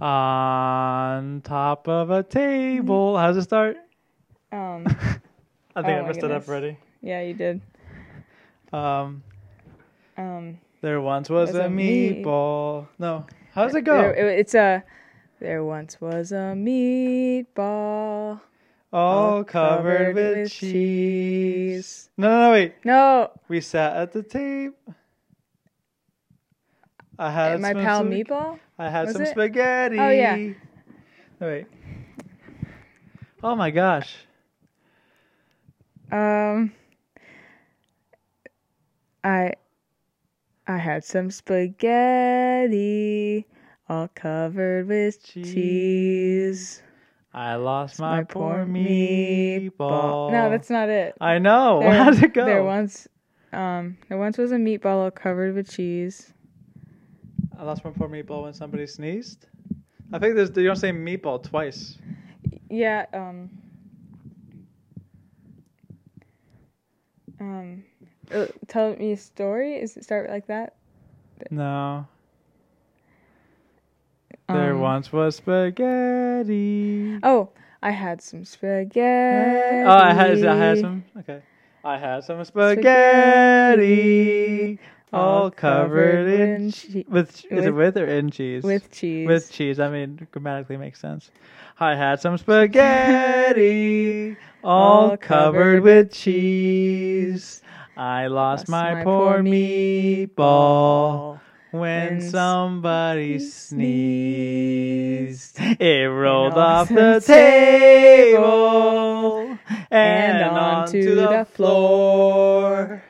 On top of a table. How's it start? Um, I think Oh I messed it up already. yeah, you did. Um, Um, there once was Was a a meat- meatball. No. How's it there- go? it- it's a. There once was a meatball All covered with cheese. No, no, no, wait. No, We sat at the table. I had my pal Meatball. I had was some it? spaghetti. Oh, yeah. Wait. Oh my gosh. Um, I, I had some spaghetti, all covered with Cheese. cheese. I lost My my, poor meatball. No, that's not it. I know. There- How'd it go? There once, um, there once was a meatball all covered with cheese. I lost one poor meatball when somebody sneezed. I think there's you don't say meatball twice. Yeah. Um. Um. uh, Tell me a story. Is it start like that? No. There Um, once was spaghetti. Oh, I had some spaghetti. Oh, I had I had some. Okay. I had some spaghetti, all covered in che- with is it with- with or in cheese? with cheese. with cheese. I mean, grammatically makes sense. I had some spaghetti, all covered with cheese. I lost my poor meatball when when somebody sneezed. It rolled off the the table and onto the floor.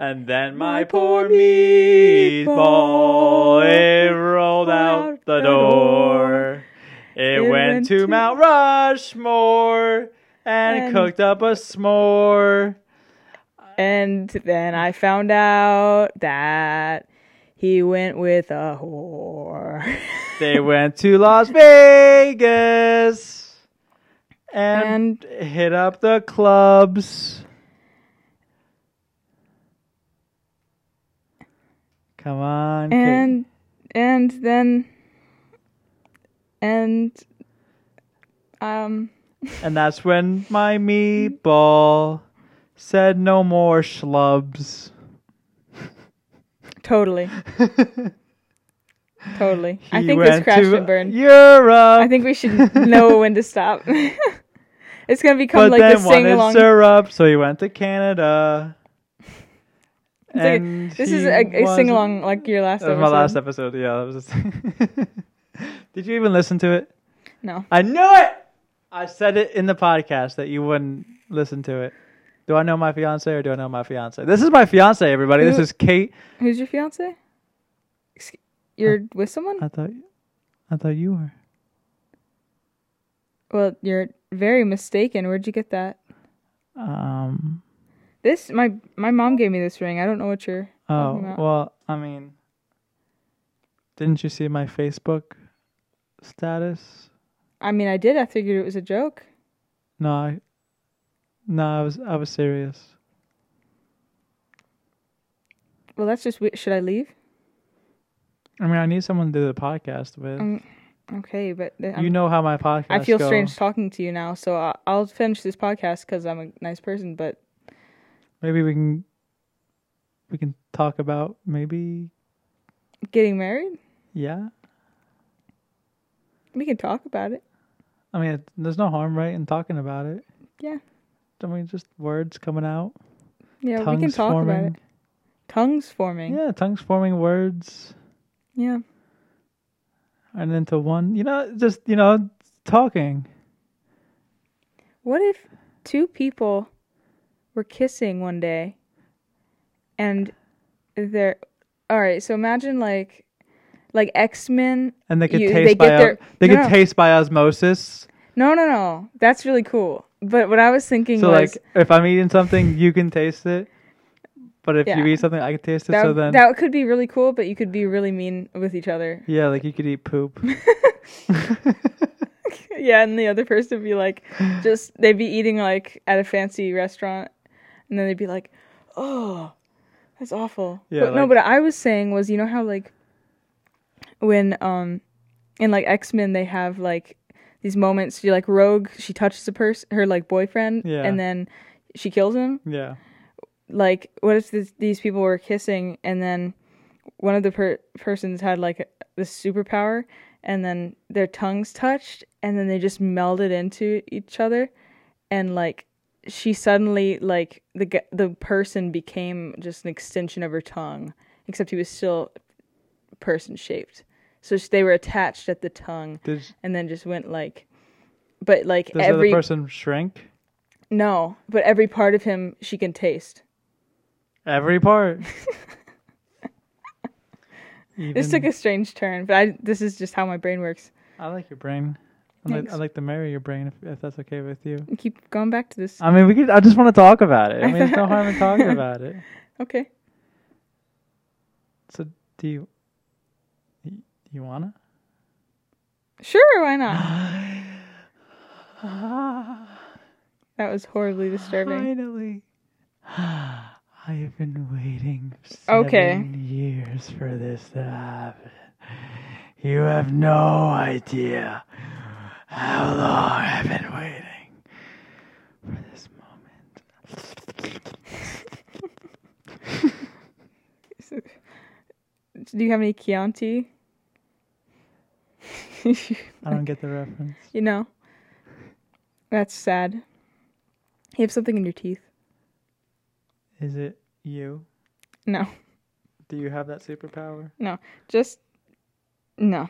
And then my poor meatball, it rolled out the door. It went to Mount Rushmore and And- cooked up a s'more. And then I found out that he went with a whore. They went to Las Vegas and, hit up the clubs. Come on, Kate. and and then and um and that's when my meatball said no more schlubs. totally totally i think this crashed and burned Europe. i think we should know when to stop it's gonna become but like then the sing along syrup, so he went to Canada. Like- this is a, a sing along like your last That was episode my last episode. Yeah, that was. Just Did you even listen to it? no I knew it. I said it in the podcast that you wouldn't listen to it. Do I know my fiance or do I know my fiance? This is my fiance, everybody. This is Kate. who's your fiance you're with someone I thought, I thought you were. well you're very mistaken where'd you get that Um. This my my mom gave me this ring i don't know what you're Oh well, I mean, didn't you see my Facebook status? I mean, I did. I figured it was a joke. No, I, no, I was I was serious. Well, that's just. we- Should I leave? I mean, I need someone to do the podcast with. Um, Okay, but you I'm- know how my podcast. I feel go. strange talking to you now, so I- I'll finish this podcast because I'm a nice person. But Maybe we can. We can talk about maybe getting married, yeah. we can talk about it. I mean, it, there's no harm, right, in talking about it. Yeah. I mean, just words coming out, Yeah, we can talk forming. about it. Tongues forming. Yeah, tongues forming words, yeah. and into one. You know, just you know, talking. What if two people were kissing one day and they're all right, so imagine like like X-Men. And they could You- taste they by get their- they no, could no. taste by osmosis. No, no, no. That's really cool. But what I was thinking So was like, if I'm eating something, you can taste it. But if you eat something, I can taste it. that so then, that could be really cool, but you could be really mean with each other. yeah, like you could eat poop. yeah, and the other person would be like just they'd be eating like at a fancy restaurant and then they'd be like, "Oh, that's awful." Yeah, but no, like- what I was saying was, you know how like when um in like X Men, they have like these moments. She like Rogue, she touches a person, her like boyfriend, Yeah. and then she kills him. Yeah. Like, what if this, these people were kissing, and then one of the per- persons had like this superpower, and then their tongues touched, and then they just melded into each other, and like she suddenly like the the person became just an extension of her tongue, except he was still person shaped. So they were attached at the tongue, and then just went like, but like does the every other person shrink? no, but every part of him she can taste. Every part. Even, This took a strange turn, but I this is just how my brain works. I like your brain. I like, Thanks. I like to marry your brain if, if that's okay with you. I keep going back to this. I mean, we could. I just want to talk about it. I mean, there's no harm in talking about it. Okay. So, do you? You wanna? Sure, why not? That was horribly disturbing. Finally, I've been waiting Okay. seven years for this to happen. You have no idea how long I've been waiting for this moment. Do you have any Chianti? I don't get the reference. you know. That's sad. You have something in your teeth. Is it you? No. Do you have that superpower? No. Just no.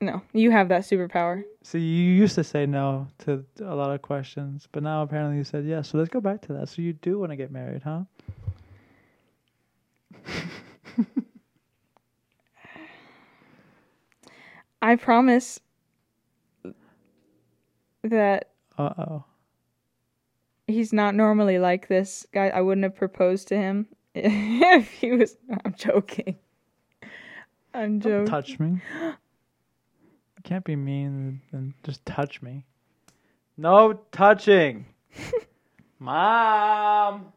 No. You have that superpower. So you used to say no to a lot of questions, but now apparently you said yes. So let's go back to that. So you do want to get married, huh? I promise that Uh oh. he's not normally like this guy. I wouldn't have proposed to him if he was. I'm joking. I'm joking. Don't Touch me. You can't be mean and just touch me. No touching. Mom.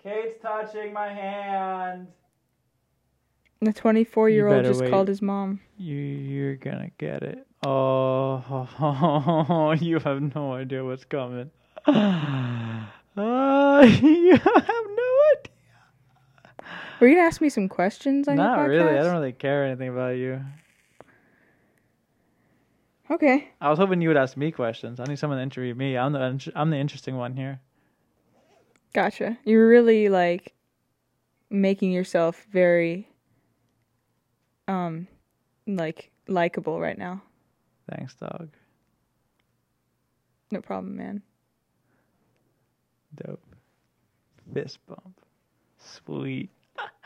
Kate's touching my hand. The 24 year old just wait. called his mom. You you're gonna get it. Oh, you have no idea what's coming. Uh, you have no idea. Were you gonna ask me some questions on Not your podcast? really. I don't really care anything about you. Okay. I was hoping you would ask me questions. I need someone to interview me. I'm the I'm the interesting one here. Gotcha. You're really like making yourself very um like likable right now. Thanks, dog. No problem, man. Dope. Fist bump. Sweet.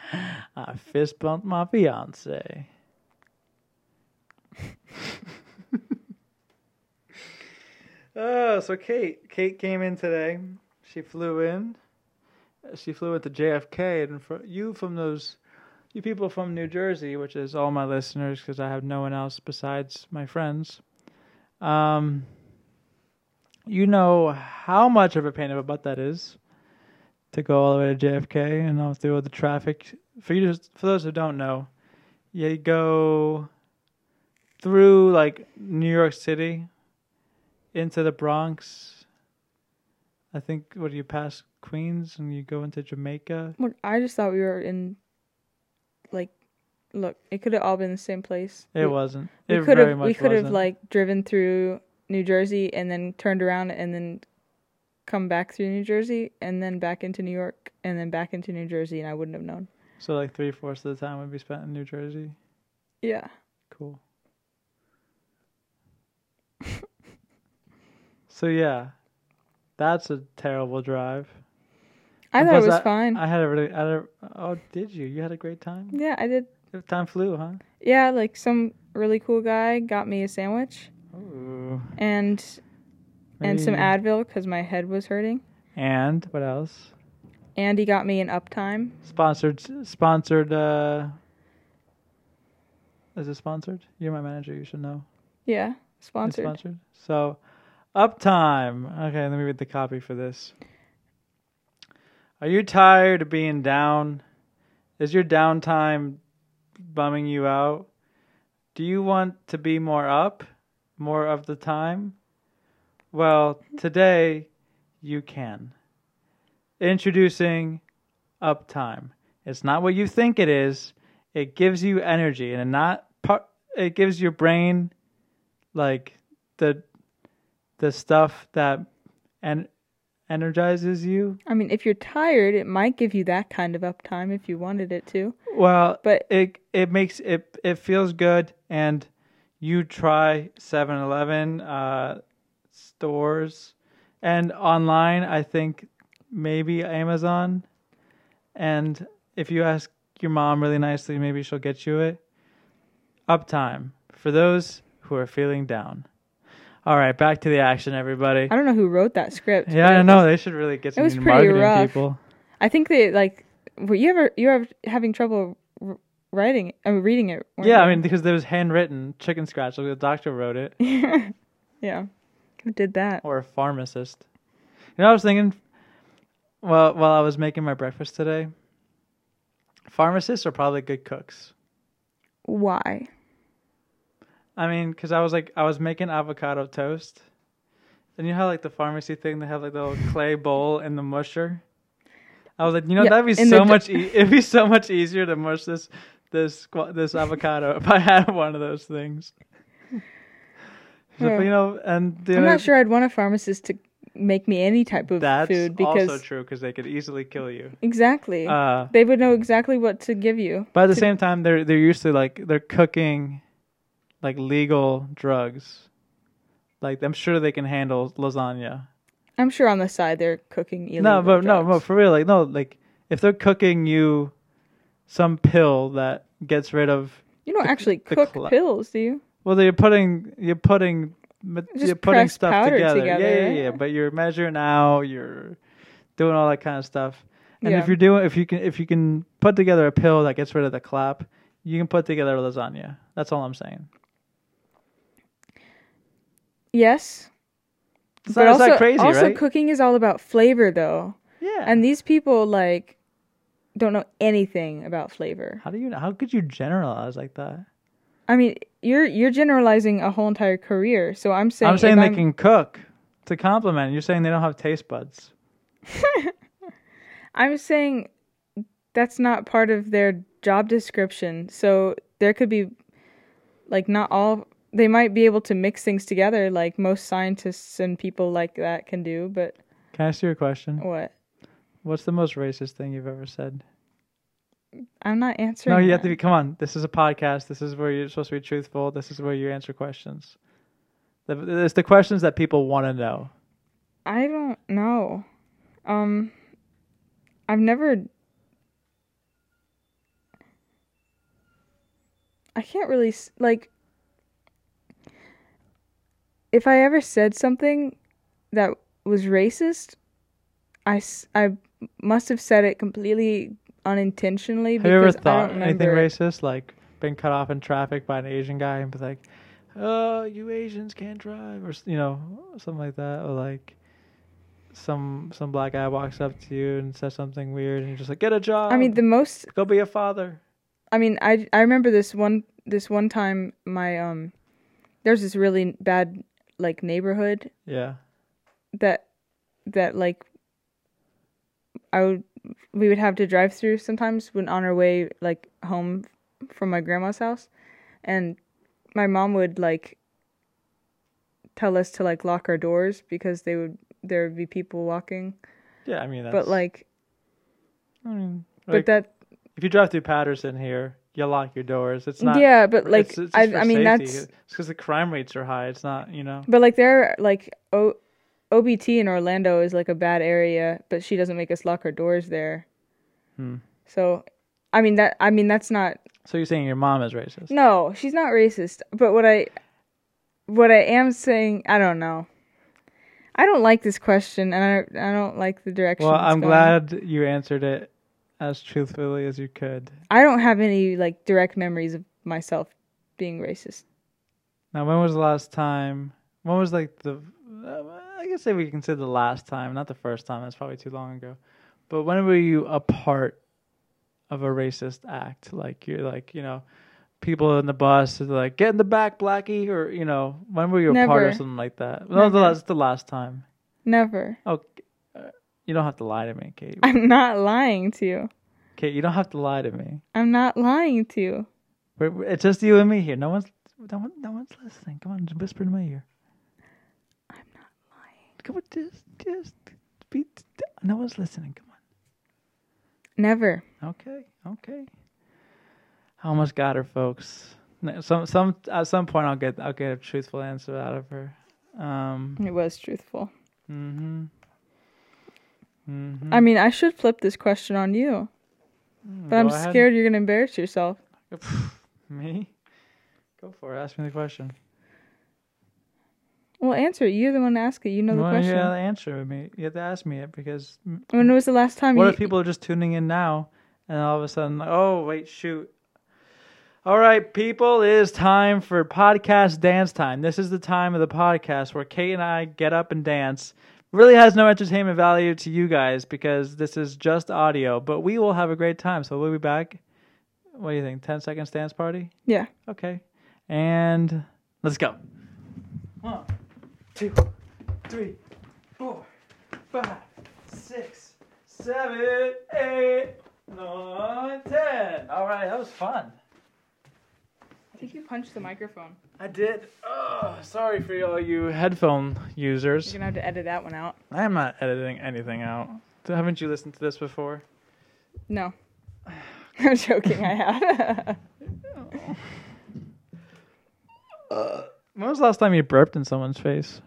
I fist bumped my fiance. oh, so Kate. Kate came in today. She flew in. She flew into JFK, and for you from those, you people from New Jersey, which is all my listeners, because I have no one else besides my friends. Um, you know how much of a pain of a butt that is to go all the way to JFK and all through all the traffic. For you, for those who don't know, you go through like New York City into the Bronx. I think what do you pass Queens and you go into Jamaica? Look, I just thought we were in like look, it could have all been the same place. It we, wasn't. we It could have we could have like driven through New Jersey and then turned around and then come back through New Jersey and then back into New York and then back into New Jersey and I wouldn't have known. so like three fourths of the time would be spent in New Jersey. Yeah. Cool. so yeah, that's a terrible drive. I thought it was fine. I had a really, I had a, oh, did you? You had a great time. yeah, I did. Time flew, huh? Yeah, like some really cool guy got me a sandwich Ooh. and and some Advil because my head was hurting. And what else? And he got me an Uptime. Sponsored, sponsored. uh Is it sponsored? You're my manager. You should know. Yeah, It's sponsored. sponsored. So, uptime. Okay, let me read the copy for this. Are you tired of being down? Is your downtime bumming you out? Do you want to be more up more of the time? Well, today you can. Introducing Uptime. It's not what you think it is. It gives you energy and it not it gives your brain like the the stuff that and energizes you. I mean, if you're tired, it might give you that kind of uptime if you wanted it to. Well, But- it it makes it it feels good, and you try 7-Eleven uh, stores and online. I think maybe Amazon, and if you ask your mom really nicely, maybe she'll get you it. Uptime for those who are feeling down. All right, back to the action, everybody. I don't know who wrote that script. Yeah, I it know they should really get some it was pretty marketing rough. people. I think they like. Were you ever you ever having trouble writing? I mean, reading it. Yeah, I mean because there was handwritten chicken scratch. Like the doctor wrote it. yeah. Who did that? or a pharmacist. You know, I was thinking, well, while I was making my breakfast today, pharmacists are probably good cooks. Why? I mean, because I was like, I was making avocado toast, and you know how like the pharmacy thing, they have like the little clay bowl and the musher. I was like, you know, Yeah, that'd be so much. E- it'd be so much easier to mush this this this avocado if I had one of those things. You know, and I'm not sure I'd want a pharmacist to make me any type of That's food because also true because they could easily kill you. exactly Uh, they would know exactly what to give you. But at the to- same time, they're they're used to like they're cooking, like legal drugs. Like I'm sure they can handle lasagna. I'm sure on the side they're cooking illegal no, but no, no, drugs. for real. Like no, like if they're cooking you some pill that gets rid of. You don't the- actually the cook cl- pills, do you? Well, you're putting you're putting Just you're putting stuff together. together, Yeah, yeah, yeah. But you're measuring out. You're doing all that kind of stuff. And Yeah. if you're doing if you can if you can put together a pill that gets rid of the clap, you can put together a lasagna. That's all I'm saying. Yes. It's but also, crazy, also right? cooking is all about flavor though. yeah. And these people like don't know anything about flavor. how do you know how could you generalize like that? I mean, you're you're generalizing a whole entire career. So I'm saying I'm saying they I'm- can cook to compliment. You're saying they don't have taste buds. I'm saying that's not part of their job description. So there could be like not all they might be able to mix things together like most scientists and people like that can do, but Can I ask you a question? what? What's the most racist thing you've ever said? I'm not answering. No, you have to be. Come on, this is a podcast. This is where you're supposed to be truthful. This is where you answer questions. The- It's the questions that people want to know. I don't know. Um I've never I can't really like if I ever said something that was racist, I, I must have said it completely unintentionally Have you ever thought anything racist, like being cut off in traffic by an Asian guy and be like, "Oh, you Asians can't drive," or you know, something like that, or like some some black guy walks up to you and says something weird, and you're just like, "Get a job." I mean the most go be a father. I mean, I I remember this one this one time my um there's this really bad like neighborhood Yeah, that that like I would we would have to drive through sometimes when on our way like home from my grandma's house and my mom would like tell us to like lock our doors because they would there would be people walking yeah. I mean, that's, but like I mean, but that if you drive through Paterson here, you lock your doors. It's not. yeah but like it's, it's I I mean safety. that's it's because the crime rates are high. It's not, you know. But like there, like o- OBT in Orlando is like a bad area, but she doesn't make us lock our doors there. Hmm. So, I mean that. I mean that's not. So you're saying your mom is racist? No, she's not racist. But what I, what I am saying, I don't know. I don't like this question, and I I don't like the direction. Well, I'm going. glad you answered it as truthfully as you could. I don't have any like direct memories of myself being racist. Now, when was the last time? When was like the? Uh, I guess say we consider the last time, not the first time. That's probably too long ago. But when were you a part of a racist act? Like you're like you know, people in the bus are like, "Get in the back, Blackie," or you know, when were you're a part Never. of something like that. No, the last, the last time. Never. Oh, you don't have to lie to me, Kate. I'm not lying to you. Kate, you don't have to lie to me. I'm not lying to you. We're, we're- it's just you and me here. No one's, no one, no one's listening. Come on, just whisper in my ear. I'm not lying. Come on, just, just be. No one's listening. Come on. Never. Okay, okay. I almost got her, folks. Some, some, at some point, I'll get, I'll get a truthful answer out of her. Um. It was truthful. Mm-hmm. Mm-hmm. I mean, I should flip this question on you, but I'm ahead. scared you're gonna embarrass yourself. Me? Go for it. Ask me the question. Well, answer it. You're the one to ask it. You know the well, question. you have to answer me. You have to ask me it because When was the last time what you? if people are just tuning in now and all of a sudden, like, oh wait, shoot. All right, people, it is time for podcast dance time. This is the time of the podcast where Kate and I get up and dance. Really has no entertainment value to you guys because this is just audio, but we will have a great time. So we'll be back. What do you think? 10 seconds dance party? Yeah. Okay. And let's go. One, two, three, four, five, six, seven, eight, nine, ten. All right, that was fun. I think you punched the microphone. I did. Oh, sorry for all you headphone users. You're gonna have to edit that one out. I am not editing anything out. Haven't you listened to this before? No. I'm joking. I have. When was the last time you burped in someone's face?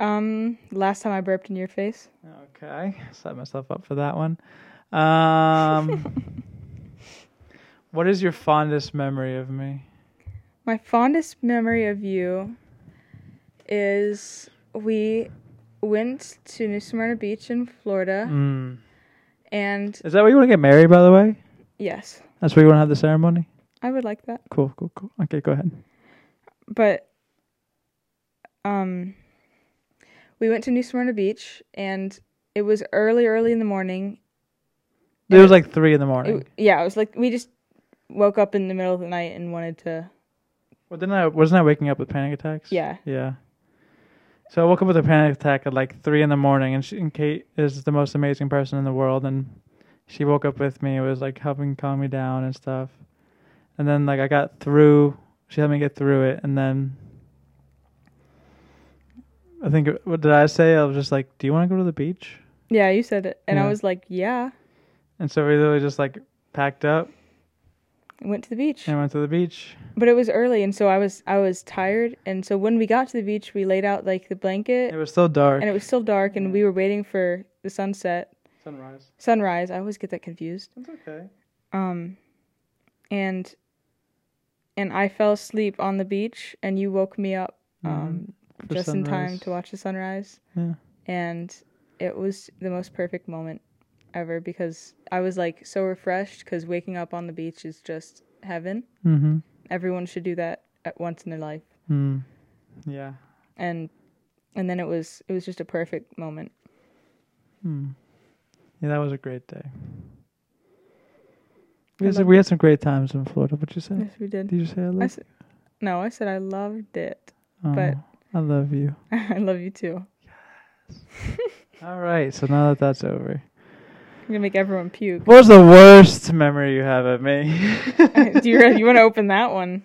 um, last time I burped in your face. Okay, set myself up for that one. Um, what is your fondest memory of me? My fondest memory of you is we went to New Smyrna Beach in Florida, Mm. and Is that where you want to get married, by the way? yes, That's where you want to have the ceremony? I would like that. Cool, cool, cool. Okay, go ahead. But um, we went to New Smyrna Beach, and it was early, early in the morning. It was like three in the morning. It, yeah, it was like we just woke up in the middle of the night and wanted to. well, didn't I? Wasn't I waking up with panic attacks? Yeah. Yeah. So I woke up with a panic attack at like three in the morning, and, she, and Kate is the most amazing person in the world, and she woke up with me. It was like helping calm me down and stuff, and then like I got through. She helped me get through it, and then I think uh, what did I say? I was just like, "Do you want to go to the beach?" Yeah, you said it, and I was like, "Yeah." And so we literally just like packed up Went to the beach, and went to the beach. but it was early, and so I was I was tired, and so when we got to the beach, we laid out like the blanket, It was still dark. and it was still dark, and we were waiting for the sunset, sunrise. sunrise. I always get that confused. It's okay. Um, and and I fell asleep on the beach, and you woke me up um, For just in time to watch the sunrise. Yeah. And it was the most perfect moment ever because I was like so refreshed because waking up on the beach is just heaven. Mm-hmm. Everyone should do that at once in their life. Mm. Yeah. And and then it was it was just a perfect moment. Hmm. Yeah, that was a great day. We had, some, we had some great times in Florida. What'd you say? Yes, we did. Did you say I I love? said, no, I said I loved it. Oh, but- I love you. I love you too. Yes. All right, so now that that's over, gonna make everyone puke. what was the worst memory you have of me? Do you you want to open that one?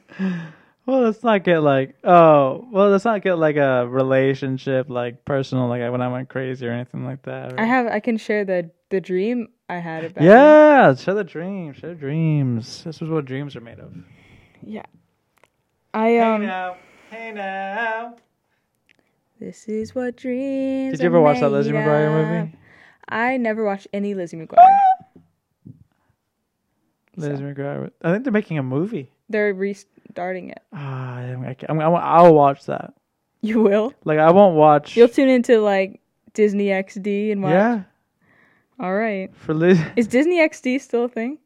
well, let's not get like oh, well, let's not get like a relationship like personal like when I went crazy or anything like that. I have I can share the the dream I had about. Yeah, share the dreams. Share dreams. This is what dreams are made of. Yeah. I um Hey now, hey now. This is what dreams. Did you ever watch that Lizzie McGuire movie? I never watched any Lizzie McGuire. Liz McGuire. I think they're making a movie. They're restarting it. Ah, I I'm, I'll watch that. You will. Like I won't watch. You'll tune into like Disney XD and watch. yeah, All right. for Liz. Is Disney XD still a thing?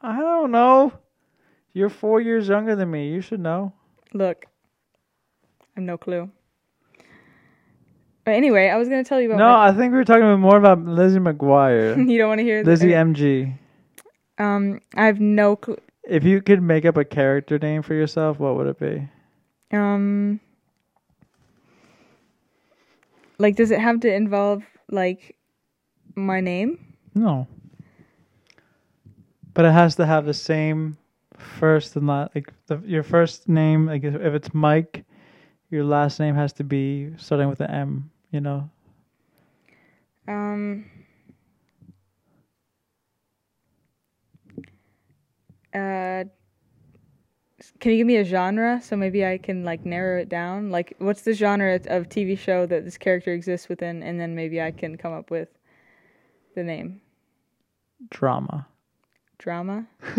I don't know. You're four years younger than me. You should know. Look, I have no clue. But anyway, I was gonna tell you about. No, I think we were talking about more about Lizzie McGuire. you don't want to hear Lizzie okay. MG. Um, I have no clue. If you could make up a character name for yourself, what would it be? Um, like, does it have to involve like my name? No. But it has to have the same first and last. Like the, your first name, like if it's Mike, your last name has to be starting with an M. You know. Um. Uh, can you give me a genre so maybe I can like narrow it down? Like, what's the genre of TV show that this character exists within, and then maybe I can come up with the name. Drama. Drama.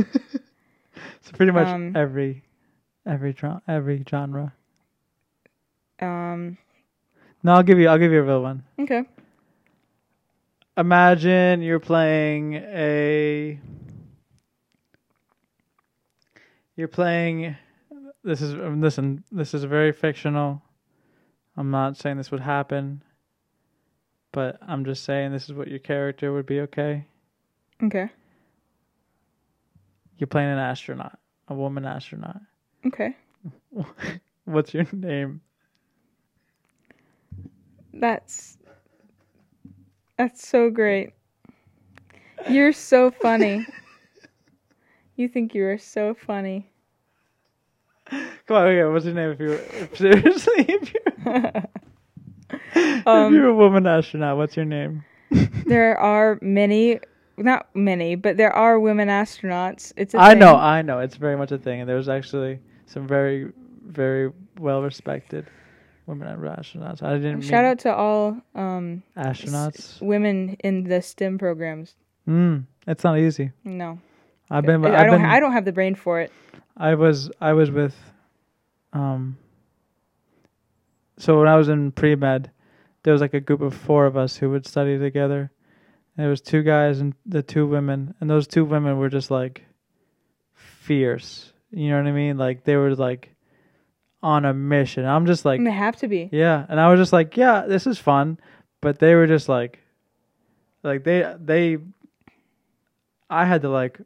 So pretty much Um, every, every dra- every genre. Um. No, I'll give you. I'll give you a real one. Okay. Imagine you're playing a. You're playing. This is listen. This is very fictional. I'm not saying this would happen. But I'm just saying this is what your character would be. Okay. Okay. You're playing an astronaut, a woman astronaut. Okay. What's your name? That's that's so great. You're so funny. you think you are so funny. Come on, okay, what's your name if you if, seriously if you're if Um, you're a woman astronaut, what's your name? there are many, not many, but there are women astronauts. It's a I know. I know. It's very much a thing, and there's actually some very, very well respected women astronauts. I didn't Shout out to all um, astronauts. women in the STEM programs. Mm, it's not easy. No, I've been. I I've don't. been, I don't have the brain for it. I was I was with um so when I was in pre med there was like a group of four of us who would study together. And there was two guys and the two women and those two women were just like fierce. You know what I mean? Like they were like on a mission. I'm just like And they have to be. yeah, and I was just like, yeah, this is fun, but they were just like, like they they, I had to like,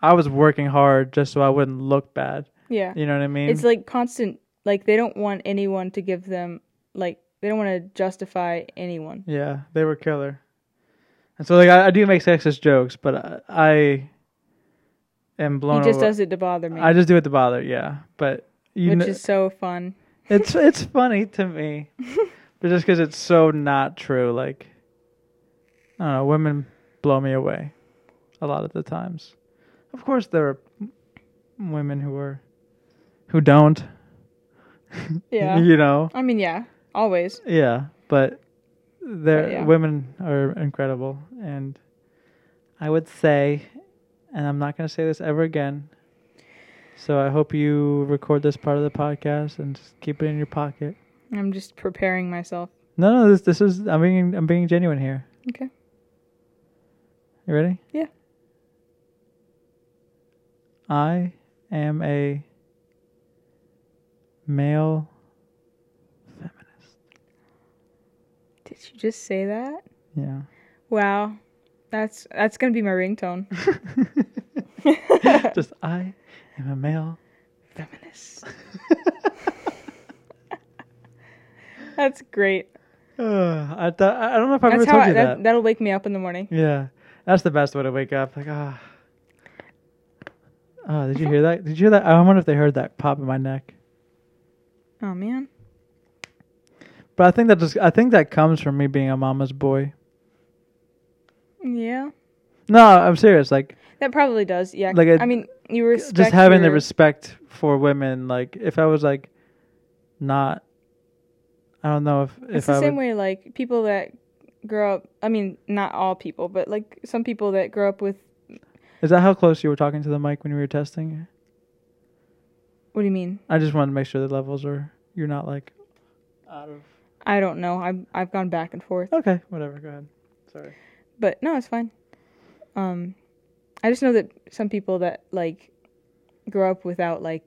I was working hard just so I wouldn't look bad. Yeah. You know what I mean? It's like constant. Like they don't want anyone to give them like they don't want to justify anyone. yeah, they were killer, and so like I, I do make sexist jokes, but I, I am blown he just away. does it to bother me, I just do it to bother, yeah, but you which kn- is so fun. it's it's funny to me, but just because it's so not true, like I don't know, women blow me away a lot of the times. Of course, there are women who are who don't. Yeah. you know, I mean, yeah, always. yeah, but there yeah. women are incredible, and I would say, and I'm not going to say this ever again. So I hope you record this part of the podcast and just keep it in your pocket. I'm just preparing myself. No, no, this this is I'm being I'm being genuine here. Okay. You ready? Yeah. I am a male feminist. Did you just say that? Yeah. Wow. That's that's gonna be my ringtone. Just I am a male Feminist. that's great. Uh, I thought I don't know if I've That's ever told I, you that, that. that'll wake me up in the morning. Yeah, that's the best way to wake up. Like ah. Oh, did you hear that? Did you hear that? I wonder if they heard that pop in my neck. Oh man. But I think that just I think that comes from me being a mama's boy. Yeah. No, I'm serious. Like That probably does. Yeah. Like I mean, you respect just having the respect for women. Like if I was like not, I don't know if It's if the I same would. way like people that grow up. I mean, not all people, but like some people that grow up with. Is that how close you were talking to the mic when you were testing? What do you mean? I just wanted to make sure the levels are you're not like out of. I don't know. I've I've gone back and forth, Okay, whatever. Go ahead. Sorry. but no, it's fine. Um, I just know that some people that like grow up without like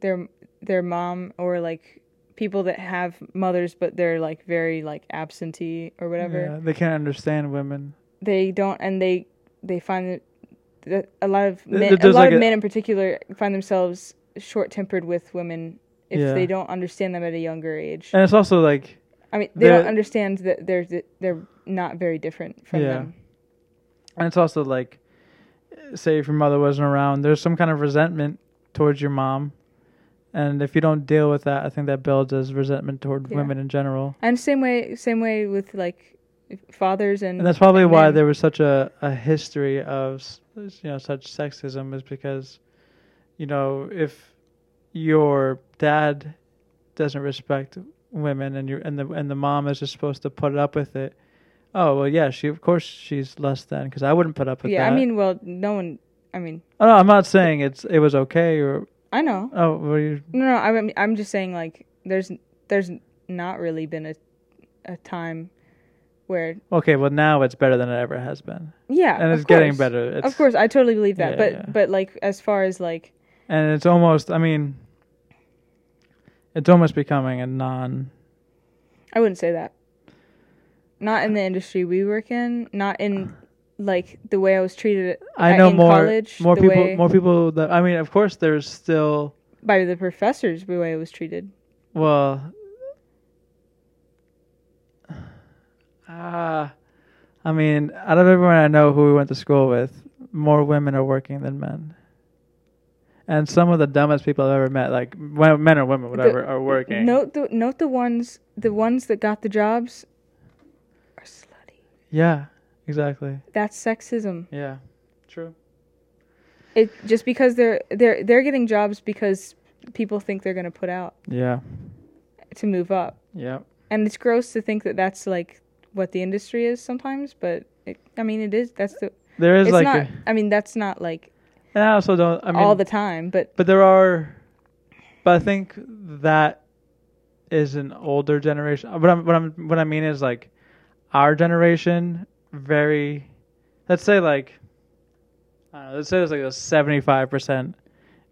their their mom or like people that have mothers, but they're like very like absentee or whatever. Yeah, they can't understand women. They don't, and they they find that a lot of men, th- a lot like of a- men in particular find themselves short tempered with women if Yeah. they don't understand them at a younger age. and it's also like I mean, they don't understand that they're they're not very different from Yeah. them. and it's also like say if your mother wasn't around there's some kind of resentment towards your mom and if you don't deal with that i think that builds as resentment toward Yeah. women in general And same way, same way with like fathers and and that's probably and why men. there was such a, a history of you know such sexism is because you know if your dad doesn't respect women and you and the and the mom is just supposed to put up with it oh well yeah she of course she's less than because i wouldn't put up with that. yeah. that I mean, well, no one. I mean, oh, no, i'm not saying it's it was okay or I know. oh are you No, no. I'm I'm just saying like there's there's not really been a a time where okay well now it's better than it ever has been yeah, and it's getting better it's, of course, I totally believe that. Yeah, but yeah. but like as far as like and it's almost i mean it's almost becoming a non I wouldn't say that. Not in the industry we work in. Not in like the way I was treated. I at- know in more college, more people way- more people that I mean of course there's still by the professors the way I was treated. well uh I mean out of everyone I know who we went to school with more women are working than men and some of the dumbest people I've ever met like men or women whatever are working Note the note the ones the ones that got the jobs. Yeah exactly That's sexism. yeah true It just because they're they're they're getting jobs because people think they're gonna put out yeah to move up, yeah and it's gross to think that that's like what the industry is sometimes. But it, I mean, it is. That's the. there is It's like not. a, I mean, that's not like and I also don't I mean all the time, but But there are, but I think that is an older generation. What I'm, what I'm, what I mean is like, our generation, very, let's say like, I don't know, let's say it's like a seventy-five percent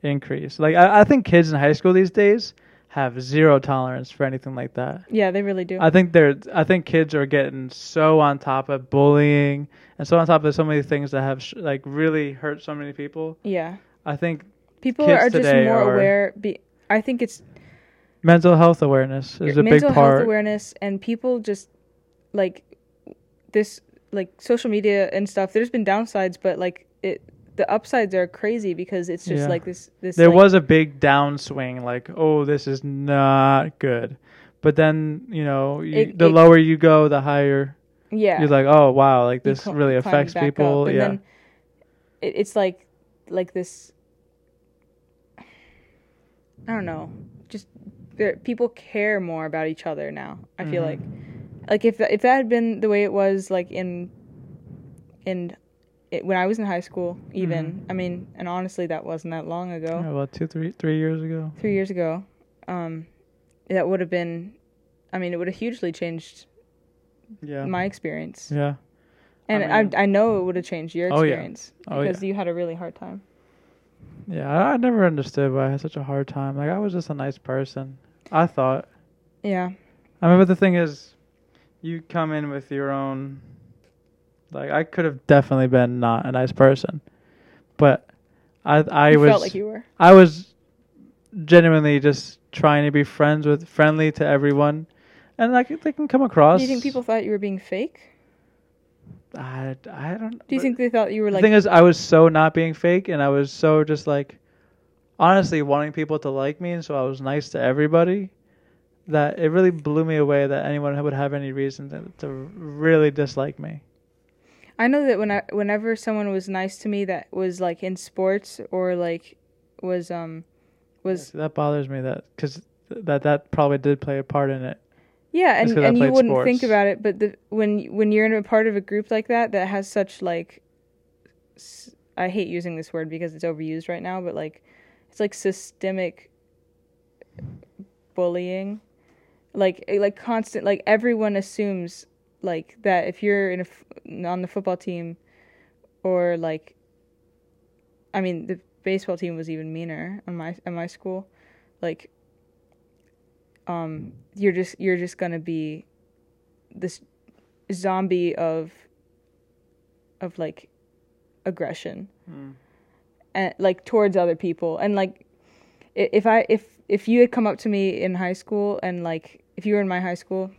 increase. Like I, I think kids in high school these days have zero tolerance for anything like that. yeah, they really do. I think they're, I think kids are getting so on top of bullying and so on top of so many things that have sh- like really hurt so many people. yeah, I think people are just more are- aware. Be, I think it's mental health awareness is a big part. Mental health awareness and people just like this like social media and stuff there's been downsides but like it the upsides are crazy because it's just Yeah. like this this there like, was a big downswing, like, oh, this is not good. But then, you know, you, It- the it- lower you go, the higher yeah you're like, oh, wow, like this cl- really affects people. yeah. then it, it's like like this i don't know just people care more about each other now i feel Mhm. like like if that, if that had been the way it was like in in it, when i was in high school even Mhm. i mean and honestly that wasn't that long ago Yeah, about two, three, three years ago. three years ago um that would have been i mean it would have hugely changed Yeah. my experience yeah. and I I, mean- I, know it would have changed your Oh, yeah. experience Oh, because yeah. you had a really hard time Yeah. I, I never understood why I had such a hard time. Like, I was just a nice person. I thought. yeah I mean, but the thing is, you come in with your own. Like, I could have definitely been not a nice person. But I, I you was. felt like you were I was genuinely just trying to be friends with, friendly to everyone, and like they can come across. do you think people thought you were being fake I, I don't. do you think they thought you were like? the thing is, I was so not being fake, and I was so just like, honestly, wanting people to like me, and so I was nice to everybody. That it really blew me away that anyone would have any reason to, to really dislike me. i know that when I, whenever someone was nice to me that was like in sports or like was um was So that bothers me that because that that probably did play a part in it. Yeah, and and you wouldn't think about it, but the when when you're in a part of a group like that that has such like, s- I hate using this word because it's overused right now, but like, it's like systemic bullying, like like constant like everyone assumes like that if you're in a on the football team, or like, I mean the baseball team was even meaner on my at my school, like um you're just you're just gonna be this zombie of of like aggression, Mm. and like towards other people. And like, if I if if you had come up to me in high school and like if you were in my high school,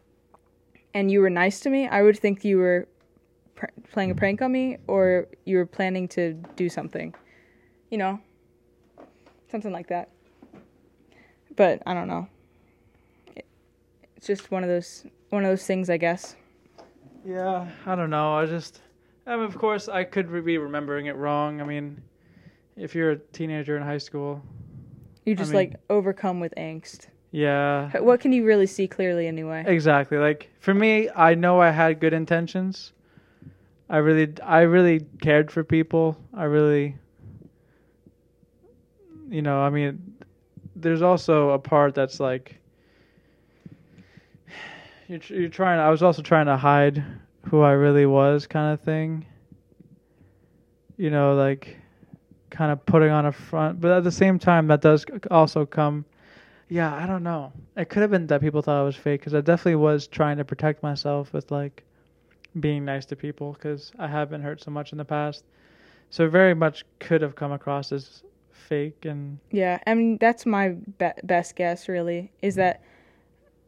and you were nice to me, I would think you were pr- playing a mm-hmm. prank on me or you were planning to do something, you know, something like that. But I don't know. It- It's just one of those one of those things, I guess. Yeah, I don't know. I just, I mean, of course, I could be remembering it wrong. I mean, if you're a teenager in high school, You I just mean- like overcome with angst. Yeah, What can you really see clearly anyway? exactly. Like for me, I know I had good intentions. I really, I really cared for people. I really, you know, I mean, there's also a part that's like, you're tr- you're trying. I was also trying to hide who I really was, kind of thing. You know, like kind of putting on a front, but at the same time, that does also come. Yeah, I don't know. It could have been that people thought I was fake because I definitely was trying to protect myself with like being nice to people because I have been hurt so much in the past. So very much could have come across as fake and Yeah, I mean that's my be- best guess. Really, is that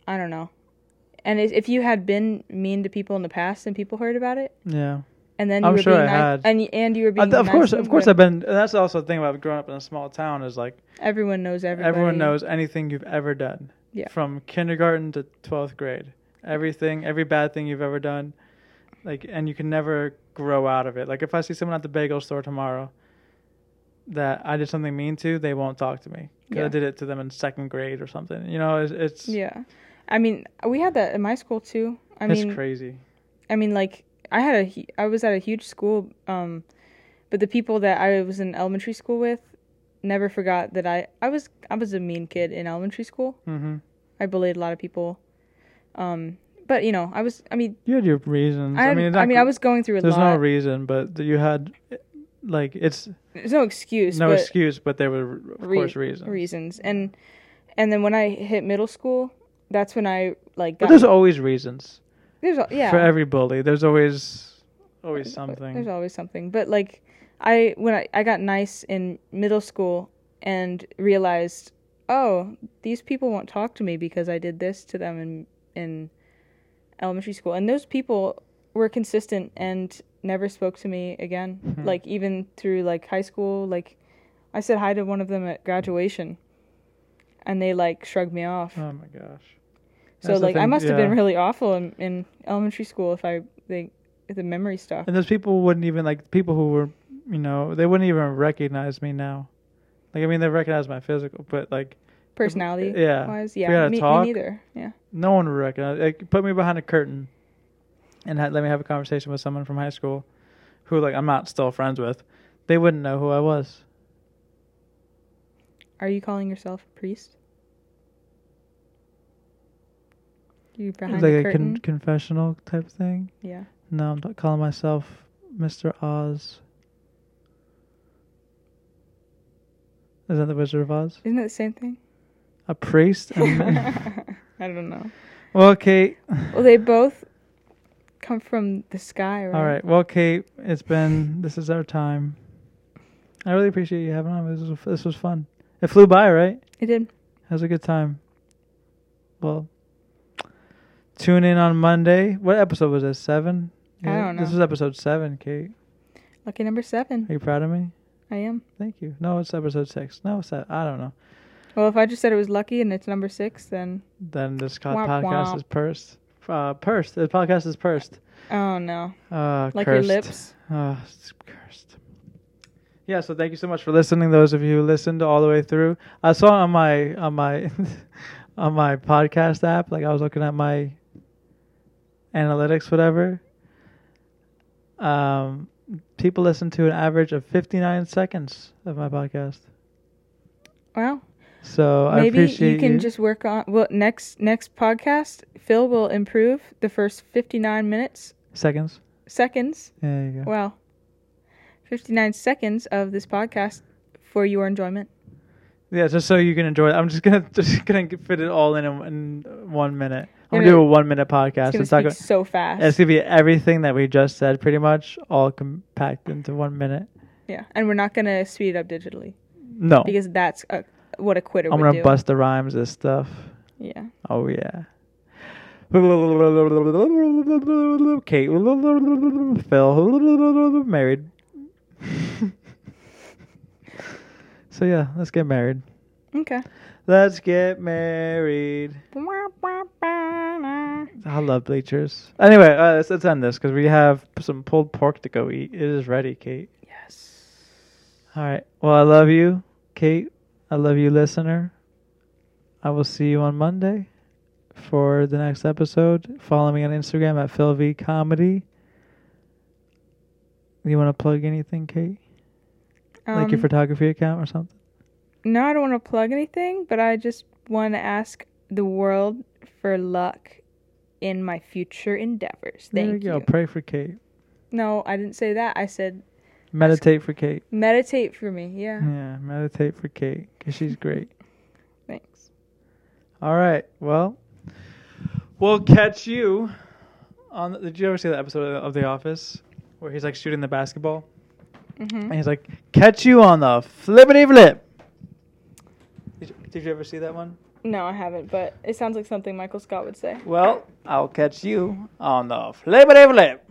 I don't know. And if you had been mean to people in the past and people heard about it, yeah. And then you I'm were sure being I nice, had. and and you were being of nice course, of course, I've been. and That's also the thing about growing up in a small town is like Everyone knows everybody. everyone knows anything you've ever done. Yeah. From kindergarten to twelfth grade, everything, every bad thing you've ever done, like, and you can never grow out of it. Like if I see someone at the bagel store tomorrow that I did something mean to, they won't talk to me. 'Cause Yeah. I did it to them in second grade or something. You know, it's it's, Yeah, I mean we had that in my school too. I it's mean, crazy. I mean like I had a I was at a huge school, um, but the people that I was in elementary school with never forgot that I I was I was a mean kid in elementary school. hmm I bullied a lot of people. Um, but you know, I was. I mean, You had your reasons. I, I, mean, I mean, I was going through a There's lot. There's no reason, but you had, like, it's There's no excuse. no but excuse, but there were of re- course reasons. Reasons, and and then when I hit middle school, that's when I like. But there's always reasons there's a- yeah. for every bully. There's always always something. There's always something, but like I when I I got nice in middle school and realized, oh, these people won't talk to me because I did this to them in in elementary school, and those people were consistent and never spoke to me again. Mhm. Like even through like high school, like I said hi to one of them at graduation, and they like shrugged me off. oh my gosh. So That's like I must have been really awful in, in elementary school if I they the memory stuff. And those people wouldn't even like people who were, you know, they wouldn't even recognize me now. Like I mean, they recognize my physical, but like Personality yeah, wise, yeah, me, me neither. Yeah. no one would recognize. Like, put me behind a curtain, and let me have a conversation with someone from high school, who like I'm not still friends with. They wouldn't know who I was. Are you calling yourself a priest? You behind like a con- confessional type thing. yeah. No, I'm not calling myself Mr. Oz. Is that the Wizard of Oz? Isn't it the same thing? A priest? I don't know. well, Kate. Well, they both come from the sky, right? All right. Well, Kate, it's been this is our time. I really appreciate you having on. This was this was fun. It flew by, right? It did. It was a good time. Well, tune in on Monday. What episode was this? Seven. I don't know. This is episode seven. Kate, Lucky number seven. are you proud of me? I am. Thank you. No, it's episode six. No, it's that. I don't know. Well, if I just said it was lucky and it's number six, then Then this co- Womp podcast womp. is pursed. Uh, pursed. The podcast is pursed. oh no, Uh, like cursed. your lips. Oh, it's cursed. Yeah, so thank you so much for listening. Those of you who listened all the way through, I saw on my on my on my podcast app, like I was looking at my analytics, whatever. Um, people listen to an average of fifty nine seconds of my podcast. Wow. So I maybe you can just work on. Well, next next podcast, Phil will improve the first fifty nine minutes seconds. seconds. There you go. Well, fifty nine seconds of this podcast for your enjoyment. Yeah, just so you can enjoy it. I'm just gonna just gonna fit it all in in, in one minute. I'm gonna do a one minute podcast. It's gonna not so fast. It's gonna be everything that we just said, pretty much, all compact into one minute. Yeah, and we're not gonna speed it up digitally No. because that's a, what a quitter I'm gonna do. bust the rhymes and stuff. Yeah. Oh yeah. Kate Phil married. so yeah, let's get married. Okay. Let's get married. I love bleachers. Anyway, uh, let's, let's end this because we have some pulled pork to go eat. It is ready, Kate. Yes. All right. Well, I love you, Kate. I love you, listener. I will see you on Monday for the next episode. Follow me on Instagram at PhilV Comedy. You want to plug anything, Kate? like your Um, photography account or something? No, I don't want to plug anything, but I just want to ask the world for luck in my future endeavors. there Thank you go. you. Pray for Kate. No, I didn't say that. I said Meditate for Kate. meditate for me. Yeah. Yeah, meditate for Kate because she's great. Thanks. All right. Well, we'll catch you on. The, did you ever see that episode of The Office where he's like shooting the basketball Mm-hmm. and he's like, "Catch you on the flippity flip." Did you, ever see that one? No, I haven't, but it sounds like something Michael Scott would say. Well, I'll catch you on the flippity flip.